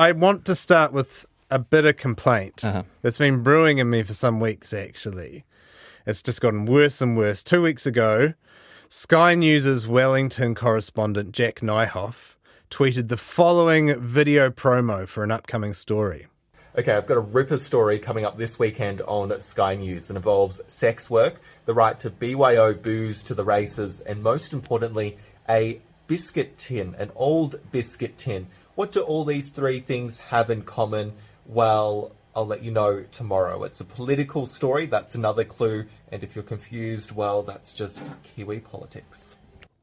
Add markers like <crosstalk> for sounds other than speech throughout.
I want to start with a bitter complaint Uh-huh. that's been brewing in me for some weeks, actually. It's just gotten worse and worse. Two weeks ago, Sky News' Wellington correspondent Jack Nyhoff tweeted the following video promo for an upcoming story. Okay, I've got a ripper story coming up this weekend on Sky News. It involves sex work, the right to BYO booze to the races, and most importantly, a biscuit tin, an old biscuit tin. What do all these three things have in common? Well, I'll let you know tomorrow. It's a political story, that's another clue. And if you're confused, well, that's just Kiwi politics.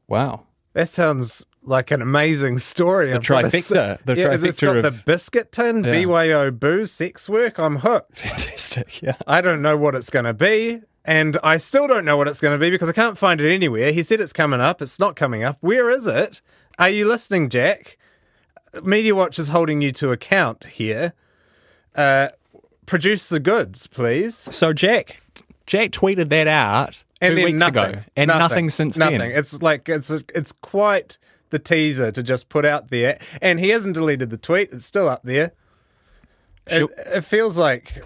Wow. That sounds like an amazing story. The trifecta- the yeah, it's got trifecta the of- biscuit tin, Yeah. BYO booze, sex work. I'm hooked. Fantastic. Yeah. I don't know what it's going to be. And I still don't know what it's going to be because I can't find it anywhere. He said it's coming up. It's not coming up. Where is it? Are you listening, Jack? Media Watch is holding you to account here. Uh, produce the goods, please. So Jack, Jack tweeted that out And two then weeks nothing. ago, and nothing, since nothing. then. It's like it's a, it's quite the teaser to just put out there. And he hasn't deleted the tweet. It's still up there. It, it feels like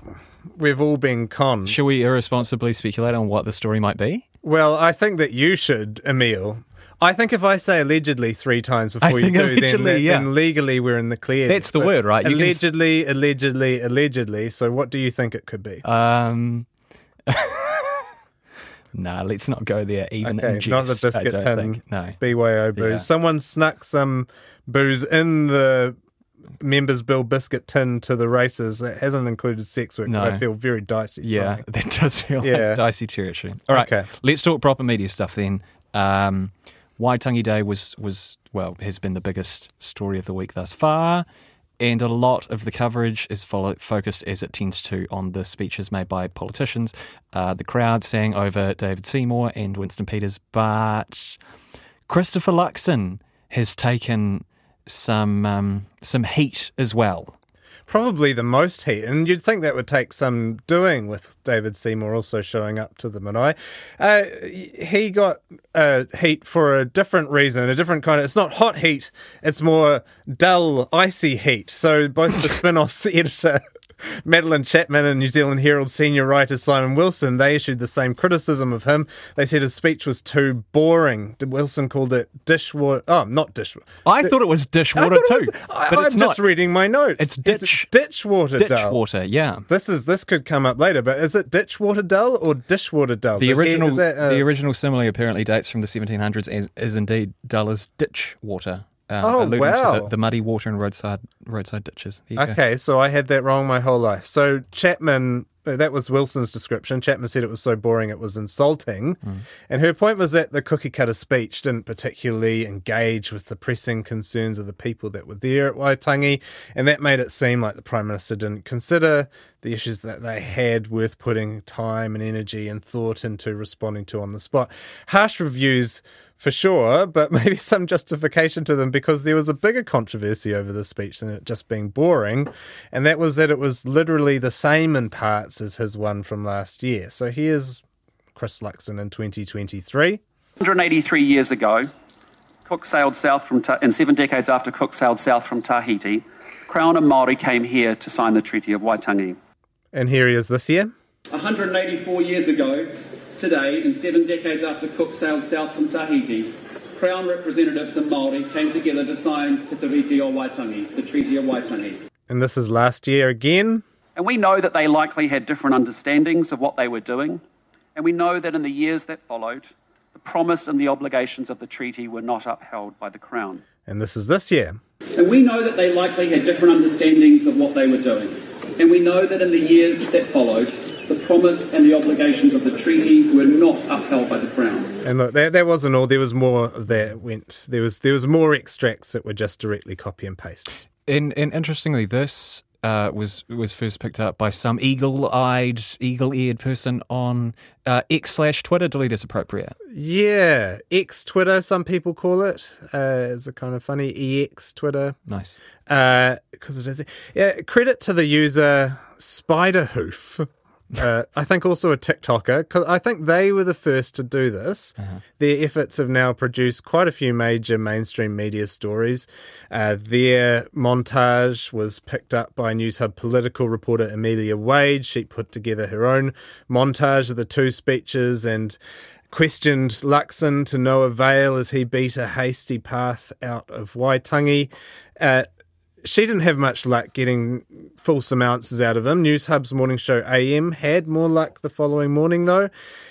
we've all been conned. Shall we irresponsibly speculate on what the story might be? Well, I think that you should, Emile. I think if I say allegedly three times before you do, then, yeah. then legally we're in the clear. That's the word, right? You can Allegedly, allegedly, allegedly. So, what do you think it could be? Um. <laughs> nah, let's not go there. Even okay, in not the biscuit tin. think. No. BYO booze. Yeah. Someone snuck some booze in the members' bill biscuit tin to the races. That hasn't included sex work. but No. I feel very dicey. Yeah, <laughs> that does feel Yeah. like <laughs> dicey territory. All right, Okay. let's talk proper media stuff then. Um, Waitangi Day was was well has been the biggest story of the week thus far, and a lot of the coverage is follow- focused as it tends to on the speeches made by politicians. Uh, the crowd sang over David Seymour and Winston Peters, but Christopher Luxon has taken some um, some heat as well. Probably the most heat, and you'd think that would take some doing with David Seymour also showing up to the Manaia. Uh, he got uh, heat for a different reason, a different kind of. It's not hot heat; it's more dull, icy heat. So both the <laughs> Spinoff's <laughs> editor. Madeleine Chapman and New Zealand Herald senior writer Simon Wilson, they issued the same criticism of him. They said his speech was too boring. Wilson called it dishwater. Oh, not dishwater. I thought it was dishwater it too, was- I, but I'm it's just not. reading my notes. It's ditch- it ditchwater dull. Ditchwater, yeah. This is this could come up later, but is it ditchwater dull or dishwater dull? The Is original, that, uh, the original simile apparently dates from the 1700s, as is indeed dull as ditch water, uh, Oh, alluding wow. to the, the muddy water and roadside roadside ditches. You go. okay, so I had that wrong my whole life. So Chapman, uh, that was Wilson's description. Chapman said it was so boring it was insulting, Hmm. and her point was that the cookie cutter speech didn't particularly engage with the pressing concerns of the people that were there at Waitangi, and that made it seem like the prime minister didn't consider the issues that they had worth putting time and energy and thought into responding to on the spot. Harsh reviews for sure, but <laughs> maybe some justification to them because there was a bigger controversy over the speech than it just being boring, and that was that it was literally the same in parts as his one from last year. So here's Chris Luxon in 2023. 183 years ago, Cook sailed south from, Ta- and seven decades after Cook sailed south from Tahiti, Crown and Maori came here to sign the Treaty of Waitangi. And here he is this year. 184 years ago, today, and seven decades after Cook sailed south from Tahiti, Crown representatives and Maori came together to sign the Treaty of Waitangi, the Treaty of Waitangi. And this is last year again. And we know that they likely had different understandings of what they were doing. And we know that in the years that followed, the promise and the obligations of the treaty were not upheld by the Crown. And this is this year. And we know that they likely had different understandings of what they were doing. And we know that in the years that followed, the promise and the obligations of the treaty were not upheld by the Crown. And look, that, that wasn't all. There was more of that went. There was there was more extracts that were just directly copy and paste. And, and interestingly, this uh, was was first picked up by some eagle-eyed, eagle-eared person on uh, X slash Twitter. Delete is appropriate. Yeah, X Twitter, some people call it. Uh, is a kind of funny EX Twitter Nice. because it is. Yeah, credit to the user Spiderhoof. Uh, I think also a TikToker, because I think they were the first to do this. Their efforts have now produced quite a few major mainstream media stories. Uh, their montage was picked up by Newshub political reporter Amelia Wade. She put together her own montage of the two speeches and questioned Luxon to no avail as he beat a hasty path out of Waitangi. Uh, she didn't have much luck getting fulsome answers out of him. Newshub's morning show AM had more luck the following morning, though.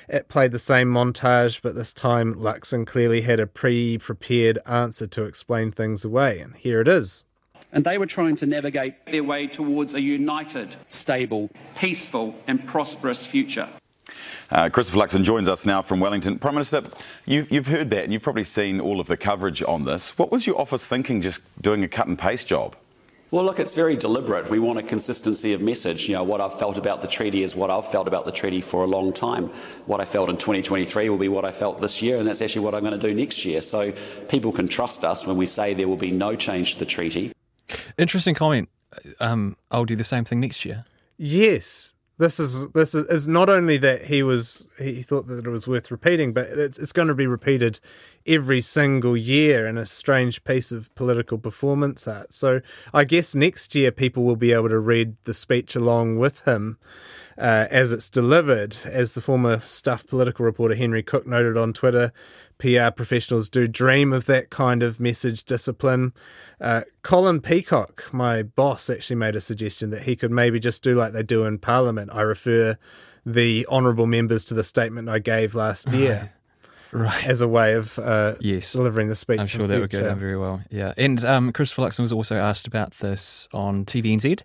It played the same montage, but this time Luxon clearly had a pre prepared answer to explain things away, and here it is. And they were trying to navigate their way towards a united, stable, peaceful, and prosperous future. Uh, Christopher Luxon joins us now from Wellington. Prime Minister, you've, you've heard that and you've probably seen all of the coverage on this. What was your office thinking just doing a cut and paste job? Well, look, it's very deliberate. We want a consistency of message. You know, what I've felt about the treaty is what I've felt about the treaty for a long time. What I felt in 2023 will be what I felt this year, and that's actually what I'm going to do next year. So people can trust us when we say there will be no change to the treaty. Interesting comment. Um, I'll do the same thing next year. Yes. This is this is, is not only that he was he thought that it was worth repeating, but it's it's going to be repeated every single year in a strange piece of political performance art. So I guess next year people will be able to read the speech along with him uh, as it's delivered. As the former Stuff political reporter Henry Cook noted on Twitter, PR professionals do dream of that kind of message discipline. Uh, Colin Peacock, my boss, actually made a suggestion that he could maybe just do like they do in Parliament. I refer the honourable members to the statement I gave last year. Right. As a way of uh, Yes. delivering the speech. I'm sure that would go down very well. Yeah. And um, Christopher Luxon was also asked about this on TVNZ.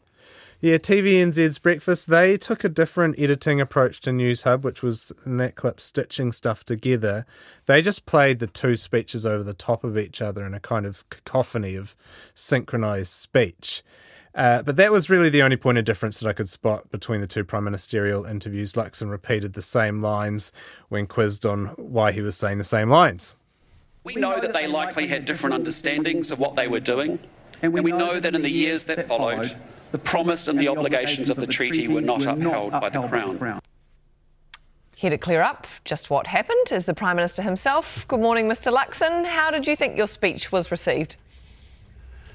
Yeah, TVNZ's Breakfast, they took a different editing approach to Newshub, which was in that clip stitching stuff together. They just played the two speeches over the top of each other in a kind of cacophony of synchronized speech. Uh, but that was really the only point of difference that I could spot between the two prime ministerial interviews. Luxon repeated the same lines when quizzed on why he was saying the same lines. We know that they likely had different understandings of what they were doing, and we know that in the years that followed, the promise and the obligations of the treaty were not upheld by the Crown. Here to clear up just what happened is the Prime Minister himself. Good morning, Mr. Luxon. How did you think your speech was received?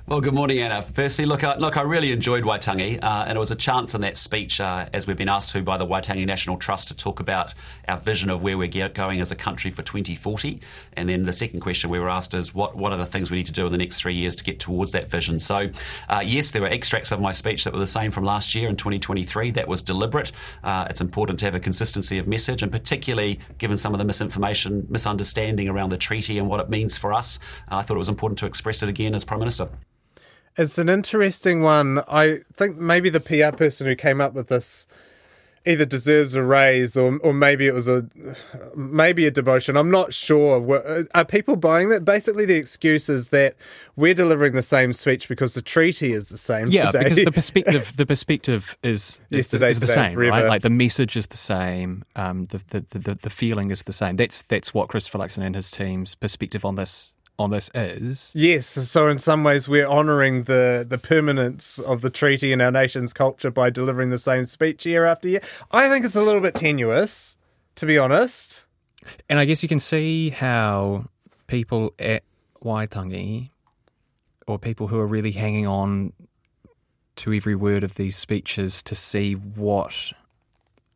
Well, good morning, Anna. Firstly, look, I, look, I really enjoyed Waitangi, uh, and it was a chance in that speech, uh, as we've been asked to by the Waitangi National Trust, to talk about our vision of where we're going as a country for 2040. And then the second question we were asked is, what, what are the things we need to do in the next three years to get towards that vision? So, uh, yes, there were extracts of my speech that were the same from last year in 2023. That was deliberate. Uh, it's important to have a consistency of message, and particularly given some of the misinformation, misunderstanding around the treaty and what it means for us, uh, I thought it was important to express it again as Prime Minister. It's an interesting one. I think maybe the PR person who came up with this either deserves a raise or or maybe it was a maybe a demotion. I'm not sure. Are people buying that? Basically, the excuse is that we're delivering the same speech because the treaty is the same. Yeah, today. because the <laughs> perspective the perspective is is, the, is the same, right? Like the message is the same, um, the, the, the the feeling is the same. That's that's what Christopher Luxon and his team's perspective on this on this is. Yes, so in some ways we're honouring the the permanence of the treaty in our nation's culture by delivering the same speech year after year. I think it's a little bit tenuous, to be honest. And I guess you can see how people at Waitangi, or people who are really hanging on to every word of these speeches to see what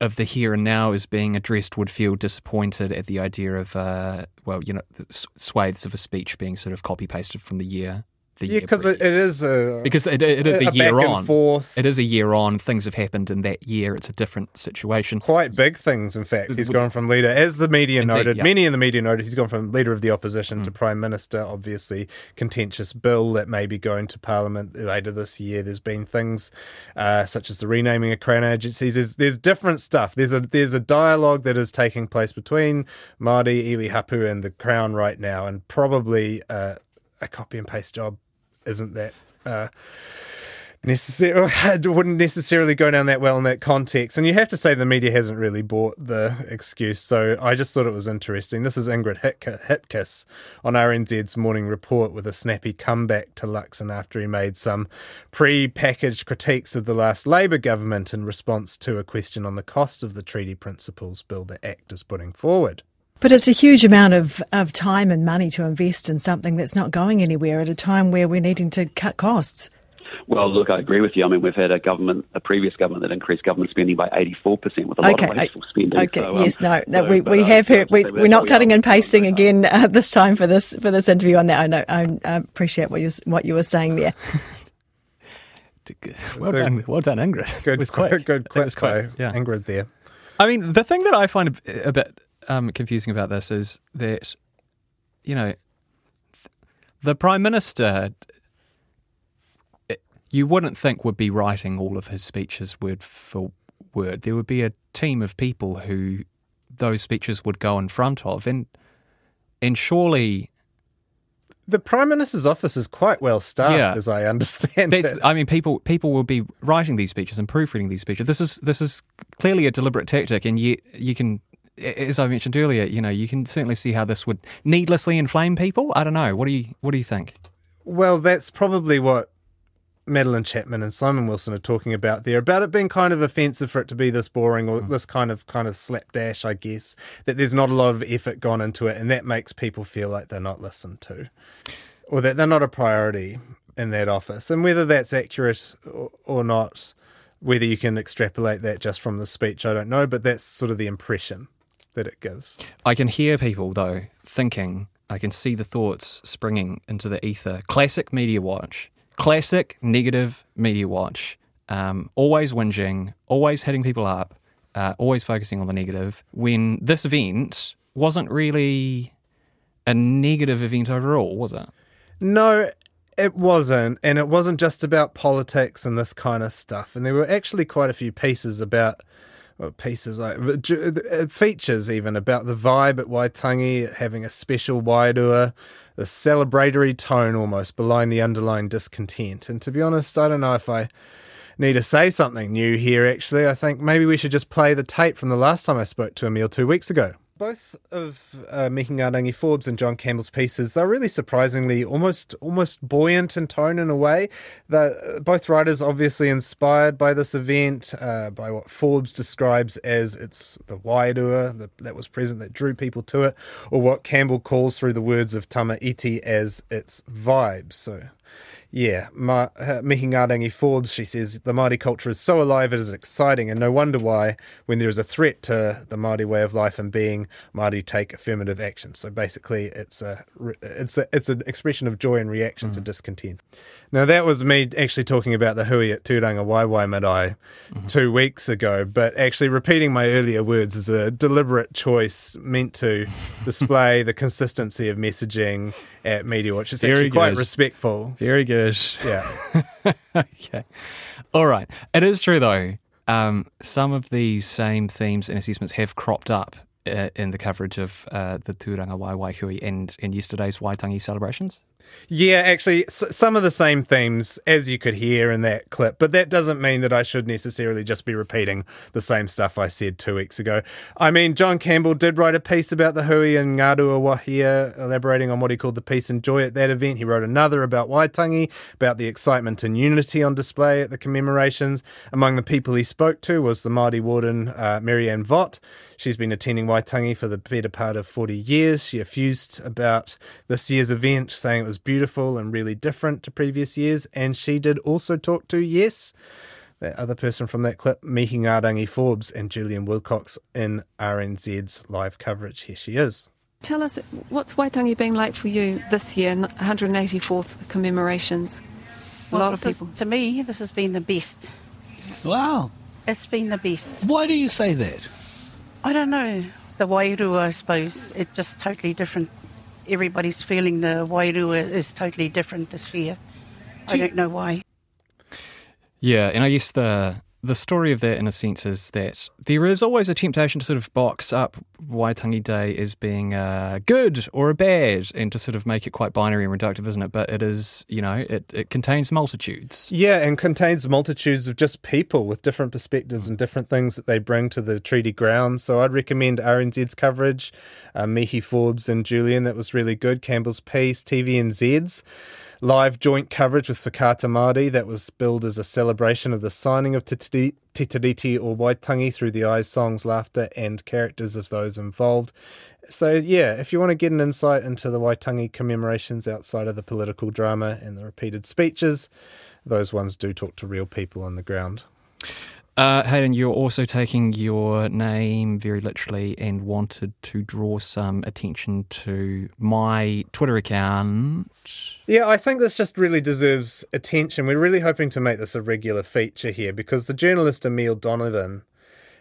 of the here and now is being addressed would feel disappointed at the idea of, uh, well, you know, the swathes of a speech being sort of copy pasted from the year. The Yeah, because it, it a Because it, it is a, a year back and on. forth. It is a year on. Things have happened in that year. It's a different situation. quite big things. In fact, He's gone from leader, as the media Indeed, noted, yeah. many in the media noted, he's gone from leader of the opposition to prime minister. Obviously, contentious bill that may be going to parliament later this year. There's been things uh, such as the renaming of crown agencies. There's, there's different stuff. There's a there's a dialogue that is taking place between Māori, iwi hapu, and the crown right now, and probably uh, a copy and paste job isn't that. Uh, necessarily <laughs> wouldn't necessarily go down that well in that context. And you have to say the media hasn't really bought the excuse. So I just thought it was interesting. This is Ingrid Hipkiss on RNZ's morning report with a snappy comeback to Luxon after he made some pre-packaged critiques of the last Labour government in response to a question on the cost of the treaty principles bill the ACT is putting forward. But it's a huge amount of, of time and money to invest in something that's not going anywhere at a time where we're needing to cut costs. Well, look, I agree with you. I mean, we've had a government, a previous government that increased government spending by 84% with a lot okay. of wasteful spending. Okay, so, um, yes, no, no, so, we, we have heard, we, so we're not cutting and pasting again uh, this time for this for this interview on that. I know, I, I appreciate what you what you were saying there. <laughs> Well So- done, well done, Ingrid. Good, It was quick. good It was quick, Yeah. Ingrid there. I mean, the thing that I find a, a bit um, confusing about this is that, you know, the prime minister, it- you wouldn't think would be writing all of his speeches word for word. There would be a team of people who those speeches would go in front of, and and surely The Prime Minister's office is quite well staffed, Yeah. as I understand it. I mean, people people will be writing these speeches and proofreading these speeches. This is this is clearly a deliberate tactic, and yet you can, as I mentioned earlier, you know, you can certainly see how this would needlessly inflame people. I don't know. What do you what do you think? Well, that's probably what Madeleine Chapman and Simon Wilson are talking about there about it being kind of offensive for it to be this boring or hmm. this kind of kind of slapdash, I guess. That there's not a lot of effort gone into it, and that makes people feel like they're not listened to, or that they're not a priority in that office. And whether that's accurate or, or not, whether you can extrapolate that just from the speech, I don't know. But that's sort of the impression that it gives. I can hear people though thinking. I can see the thoughts springing into the ether. Classic media watch. Classic negative media watch. Um, always whinging. Always hitting people up. Uh, always focusing on the negative. When this event wasn't really a negative event overall, was it? No, it wasn't. And it wasn't just about politics and this kind of stuff. And there were actually quite a few pieces about. Pieces like uh, features even about the vibe at Waitangi having a special wairua, the celebratory tone almost belying the underlying discontent. And to be honest, I don't know if I need to say something new here. Actually, I think maybe we should just play the tape from the last time I spoke to Emile two weeks ago. Both of uh, Mihi Ngarangi Forbes and John Campbell's pieces are really surprisingly almost almost buoyant in tone in a way. The, both writers obviously inspired by this event, uh, by what Forbes describes as it's the wairua that, that was present that drew people to it, or what Campbell calls through the words of Tama Iti as its vibes. So yeah, Ma, uh, Mihi Ngarangi Forbes, she says, the Māori culture is so alive it is exciting, and no wonder why, when there is a threat to the Māori way of life and being, Māori take affirmative action. So basically, it's a re- it's a, it's an expression of joy and reaction to discontent. Now, that was me actually talking about the hui at Turangawaewae Marae two weeks ago, but actually repeating my earlier words is a deliberate choice meant to <laughs> display the consistency of messaging at Media Watch. It's Very actually quite good. respectful. Very good. Yeah. <laughs> okay. All right. It is true, though. Um, some of these same themes and assessments have cropped up uh, in the coverage of uh, the Turangawaewae and, and yesterday's Waitangi celebrations. Yeah, actually, some of the same themes as you could hear in that clip, but that doesn't mean that I should necessarily just be repeating the same stuff I said two weeks ago. I mean, John Campbell did write a piece about the hui and Ngaruawahia, elaborating on what he called the peace and joy at that event. He wrote another about Waitangi, about the excitement and unity on display at the commemorations. Among the people he spoke to was the Māori warden, uh, Marianne Vott. She's been attending Waitangi for the better part of 40 years. She effused about this year's event, saying it was beautiful and really different to previous years. And she did also talk to, yes, that other person from that clip, Mihi Ngarangi Forbes and Julian Wilcox in RNZ's live coverage. Here she is. Tell us, what's Waitangi been like for you this year, 184th commemorations? A lot of this is- people. to me, this has been the best. Wow. It's been the best. Why do you say that? I don't know. The Wairua, I suppose, it's just totally different. Everybody's feeling the Wairua is totally different this year. I don't know why. Yeah, and I guess the the story of that, in a sense, is that there is always a temptation to sort of box up Waitangi Day is being a good or a bad, and to sort of make it quite binary and reductive, isn't it? But it is, you know, it, it contains multitudes. Yeah, and contains multitudes of just people with different perspectives and different things that they bring to the treaty grounds. So I'd recommend RNZ's coverage, uh, Mihi Forbes and Julian, that was really good. Campbell's Piece, TVNZ's live joint coverage with Whakaata Māori that was billed as a celebration of the signing of Te Tiriti o Waitangi through the eyes, songs, laughter, and characters of those involved. So, yeah, if you want to get an insight into the Waitangi commemorations outside of the political drama and the repeated speeches, those ones do talk to real people on the ground. Uh, Hayden, you're also taking your name very literally and wanted to draw some attention to my Twitter account. Yeah, I think this just really deserves attention. We're really hoping to make this a regular feature here because the journalist Emile Donovan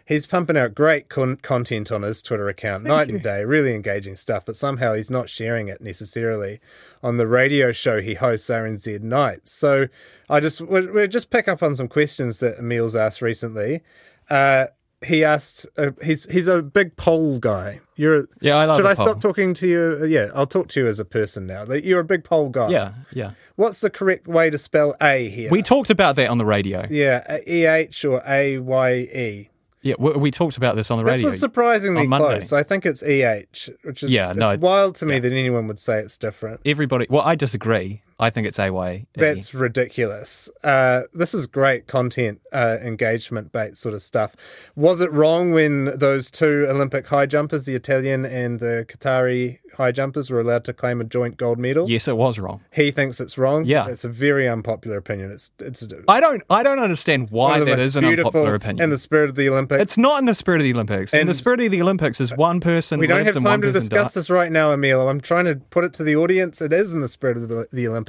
he's pumping out great con- content on his Twitter account, Thank night you. and day, really engaging stuff. But somehow he's not sharing it necessarily on the radio show he hosts RNZ Nights. So I just we'll, we'll just pick up on some questions that Emile's asked recently. Uh, he asked, uh, he's he's a big poll guy. You're Yeah, I love Should a I poll. stop talking to you? Uh, Yeah, I'll talk to you as a person now. You're a big poll guy. Yeah, yeah. What's the correct way to spell A here? We talked about that on the radio. yeah, E H or A Y E. Yeah, we, talked about this on the This radio. This was surprisingly close. I think it's EH, which is Yeah, it's no, wild to me that anyone would say it's different. Everybody, well, I disagree. I think it's AY. That's ridiculous. Uh, this is great content, uh, engagement bait sort of stuff. Was it wrong when those two Olympic high jumpers, the Italian and the Qatari high jumpers, were allowed to claim a joint gold medal? Yes, it was wrong. He thinks it's wrong. Yeah. it's a very unpopular opinion. It's it's I don't. I don't understand why that is an unpopular opinion. in the spirit of the Olympics. It's not in the spirit of the Olympics. in the spirit of the Olympics is one person. We don't have time to discuss dies. this right now, Emile. I'm trying to put it to the audience. It is in the spirit of the, the Olympics,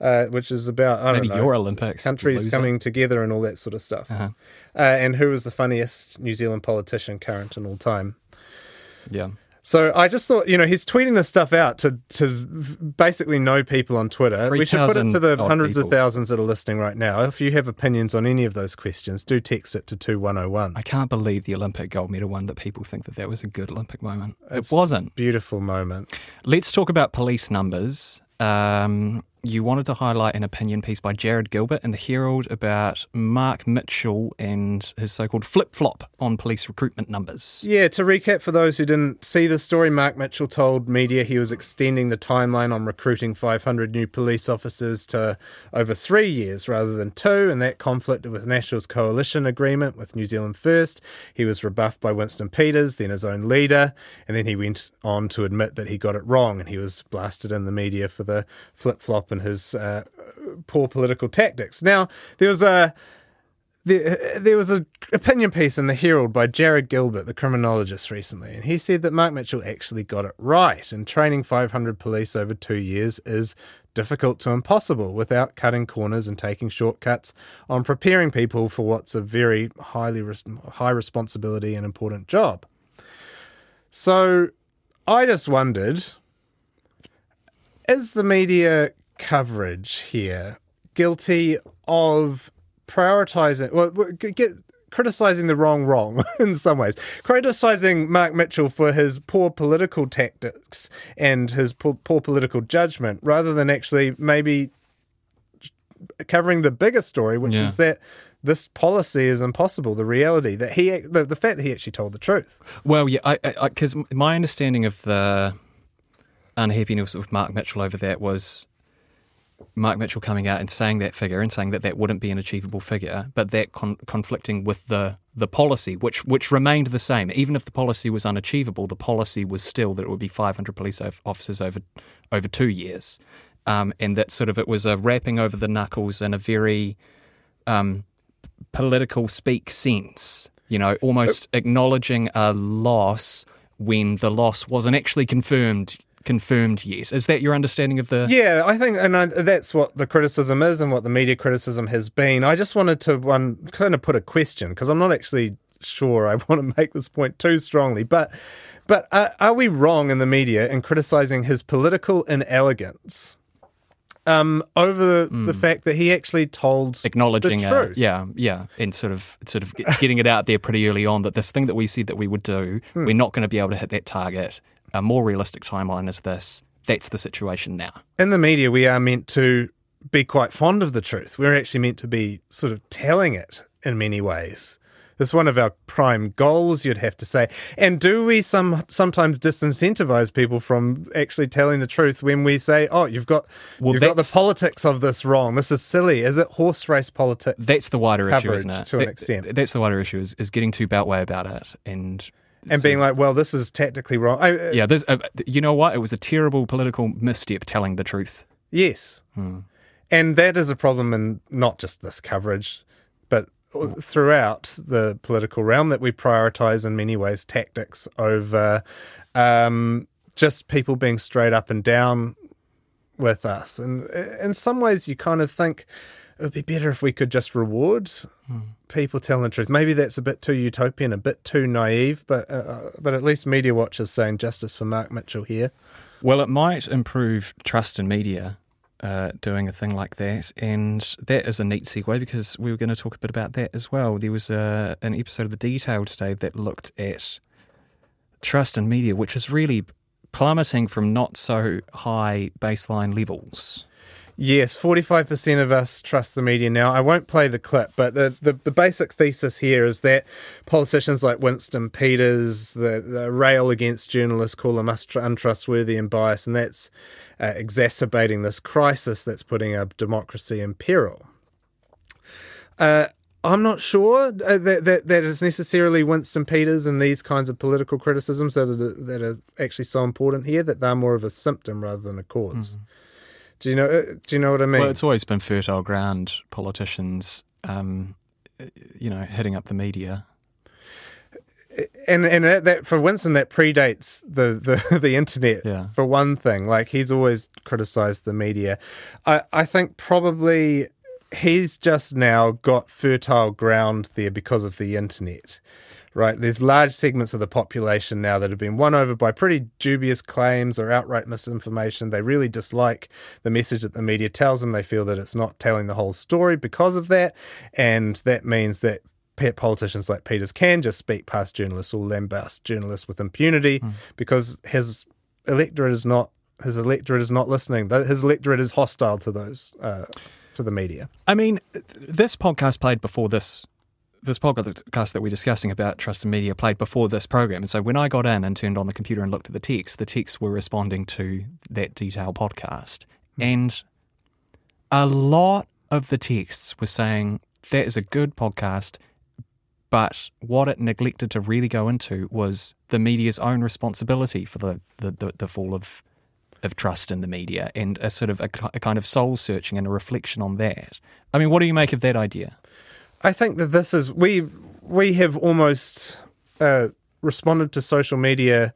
uh, which is about I don't know your Olympics, countries loser. coming together and all that sort of stuff. Uh-huh. Uh, and who was the funniest New Zealand politician current in all time? Yeah. So I just thought, you know, he's tweeting this stuff out to to basically know people on Twitter. We should put it to the hundreds of thousands that are listening right now. If you have opinions on any of those questions, do text it to two one zero one. I can't believe the Olympic gold medal one that people think that that was a good Olympic moment. It's it wasn't. Beautiful moment. Let's talk about police numbers. Um, you wanted to highlight an opinion piece by Jarrod Gilbert in the Herald about Mark Mitchell and his so-called flip-flop on police recruitment numbers. Yeah, to recap for those who didn't see the story, Mark Mitchell told media he was extending the timeline on recruiting 500 new police officers to over three years rather than two, and that conflicted with National's coalition agreement with New Zealand First. He was rebuffed by Winston Peters, then his own leader, and then he went on to admit that he got it wrong, and he was blasted in the media for the flip flop and his uh, poor political tactics. Now, there was a there, there was an opinion piece in the Herald by Jarrod Gilbert, the criminologist, recently, and he said that Mark Mitchell actually got it right, and training 500 police over two years is difficult to impossible without cutting corners and taking shortcuts on preparing people for what's a very highly high responsibility and important job. So I just wondered is the media coverage here guilty of prioritizing well get criticizing the wrong wrong <laughs> in some ways criticizing mark mitchell for his poor political tactics and his poor, poor political judgment rather than actually maybe covering the bigger story which Yeah. is that this policy is impossible the reality that he the, the fact that he actually told the truth Well, yeah, I, because my understanding of the unhappiness with Mark Mitchell over that was Mark Mitchell coming out and saying that figure and saying that that wouldn't be an achievable figure, but that con- conflicting with the the policy, which which remained the same. Even if the policy was unachievable, the policy was still that it would be 500 police of- officers over over two years, um, and that sort of it was a wrapping over the knuckles in a very um, political speak sense. You know, almost acknowledging a loss when the loss wasn't actually confirmed confirmed yet. Is that your understanding of the? Yeah, I think, and I, that's what the criticism is, and what the media criticism has been. I just wanted to one kind of put a question because I'm not actually sure I <laughs> want to make this point too strongly, but but uh, are we wrong in the media in criticizing his political inelegance? um, over the, the fact that he actually told acknowledging uh, yeah yeah and sort of sort of <laughs> getting it out there pretty early on that this thing that we said that we would do Hmm. we're not going to be able to hit that target a more realistic timeline is this that's the situation now in the media, we are meant to be quite fond of the truth. We're actually meant to be sort of telling it in many ways. It's one of our prime goals, you'd have to say. And do we some sometimes disincentivize people from actually telling the truth when we say, "Oh, you've got Well, you've got the politics of this wrong. This is silly." Is it horse race politics? that's the wider issue isn't it to an That- extent. that's the wider issue is, is getting too beltway about it and And being like, "Well, this is tactically wrong." I, uh, yeah there's a, you know what it was a terrible political misstep telling the truth Yes. And that is a problem in not just this coverage, but throughout the political realm that we prioritize in many ways tactics over um, just people being straight up and down with us. And in some ways, you kind of think it would be better if we could just reward people telling the truth. Maybe that's a bit too utopian, a bit too naive, but uh, but at least Media Watch is saying justice for Mark Mitchell here. Well, it might improve trust in media uh, doing a thing like that. And that is a neat segue because we were going to talk a bit about that as well. There was a, an episode of The Detail today that looked at trust in media, which is really plummeting from not so high baseline levels. Yes, 45% of us trust the media now. I won't play the clip, but the, the, the basic thesis here is that politicians like Winston Peters, the, the rail against journalists, call them untrustworthy and biased, and that's uh, exacerbating this crisis that's putting our democracy in peril. Uh, I'm not sure uh, that, that that is necessarily Winston Peters and these kinds of political criticisms that are, that are actually so important here. That they're more of a symptom rather than a cause. Do you know? uh, Do you know what I mean? Well, it's always been fertile ground, politicians, um, you know, hitting up the media. and and that, that for Winston that predates the the, <laughs> the internet Yeah. for one thing like he's always criticized the media I I think probably he's just now got fertile ground there because of the internet right there's large segments of the population now that have been won over by pretty dubious claims or outright misinformation they really dislike the message that the media tells them they feel that it's not telling the whole story because of that and that means that politicians like Peters can just speak past journalists or lambast journalists with impunity because his electorate is not his electorate is not listening. His electorate is hostile to those uh, to the media. I mean, th- this podcast played before this. This podcast that we're discussing about trust in media played before this program, and so when I got in and turned on the computer and looked at the text, the texts were responding to that detail podcast, hmm. and a lot of the texts were saying that is a good podcast, but what it neglected to really go into was the media's own responsibility for the the, the, the fall of of trust in the media and a sort of a, a kind of soul searching and a reflection on that. I mean, what do you make of that idea? I think that this is we we have almost uh, responded to social media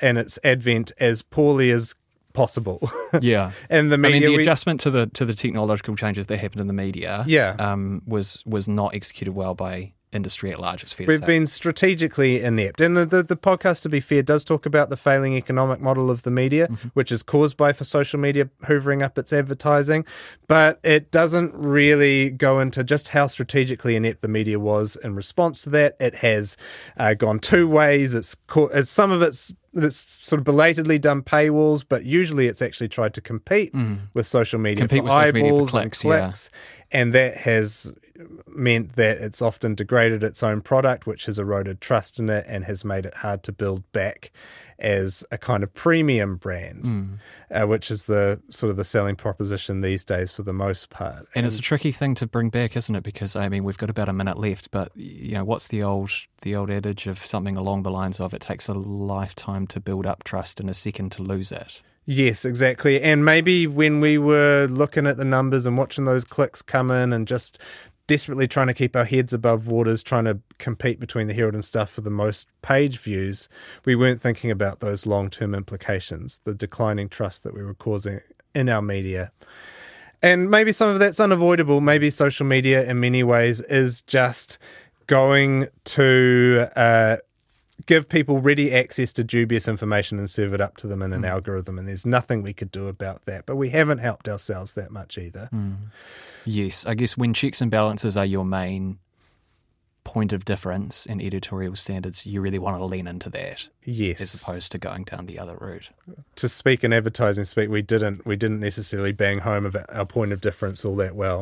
and its advent as poorly as possible. <laughs> Yeah, and the media. I mean, the we- adjustment to the to the technological changes that happened in the media, Yeah. um, was was not executed well by industry at large. It's fair We've say. been strategically inept. And the, the, the podcast, to be fair, does talk about the failing economic model of the media, Mm-hmm. which is caused by for social media hoovering up its advertising. But it doesn't really go into just how strategically inept the media was in response to that. It has uh, gone two ways. It's, co- it's some of it's it's sort of belatedly done paywalls, but usually it's actually tried to compete with social media Mm. Compete for with social media for eyeballs clicks, and yeah. and that has meant that it's often degraded its own product, which has eroded trust in it and has made it hard to build back as a kind of premium brand, Mm. uh, which is the sort of the selling proposition these days for the most part. And it's a tricky thing to bring back, isn't it? Because I mean, we've got about a minute left, but you know, what's the old the old adage of something along the lines of "it takes a lifetime to build up trust and a second to lose it." Yes, exactly. And maybe when we were looking at the numbers and watching those clicks come in and just desperately trying to keep our heads above waters, trying to compete between the Herald and stuff for the most page views, we weren't thinking about those long term implications, the declining trust that we were causing in our media. And maybe some of that's unavoidable. Maybe social media, in many ways, is just going to uh, give people ready access to dubious information and serve it up to them in an algorithm. And there's nothing we could do about that. But we haven't helped ourselves that much either. Yes, I guess when checks and balances are your main point of difference in editorial standards, you really want to lean into that Yes. as opposed to going down the other route. to speak in advertising speak, we didn't we didn't necessarily bang home about our point of difference all that well.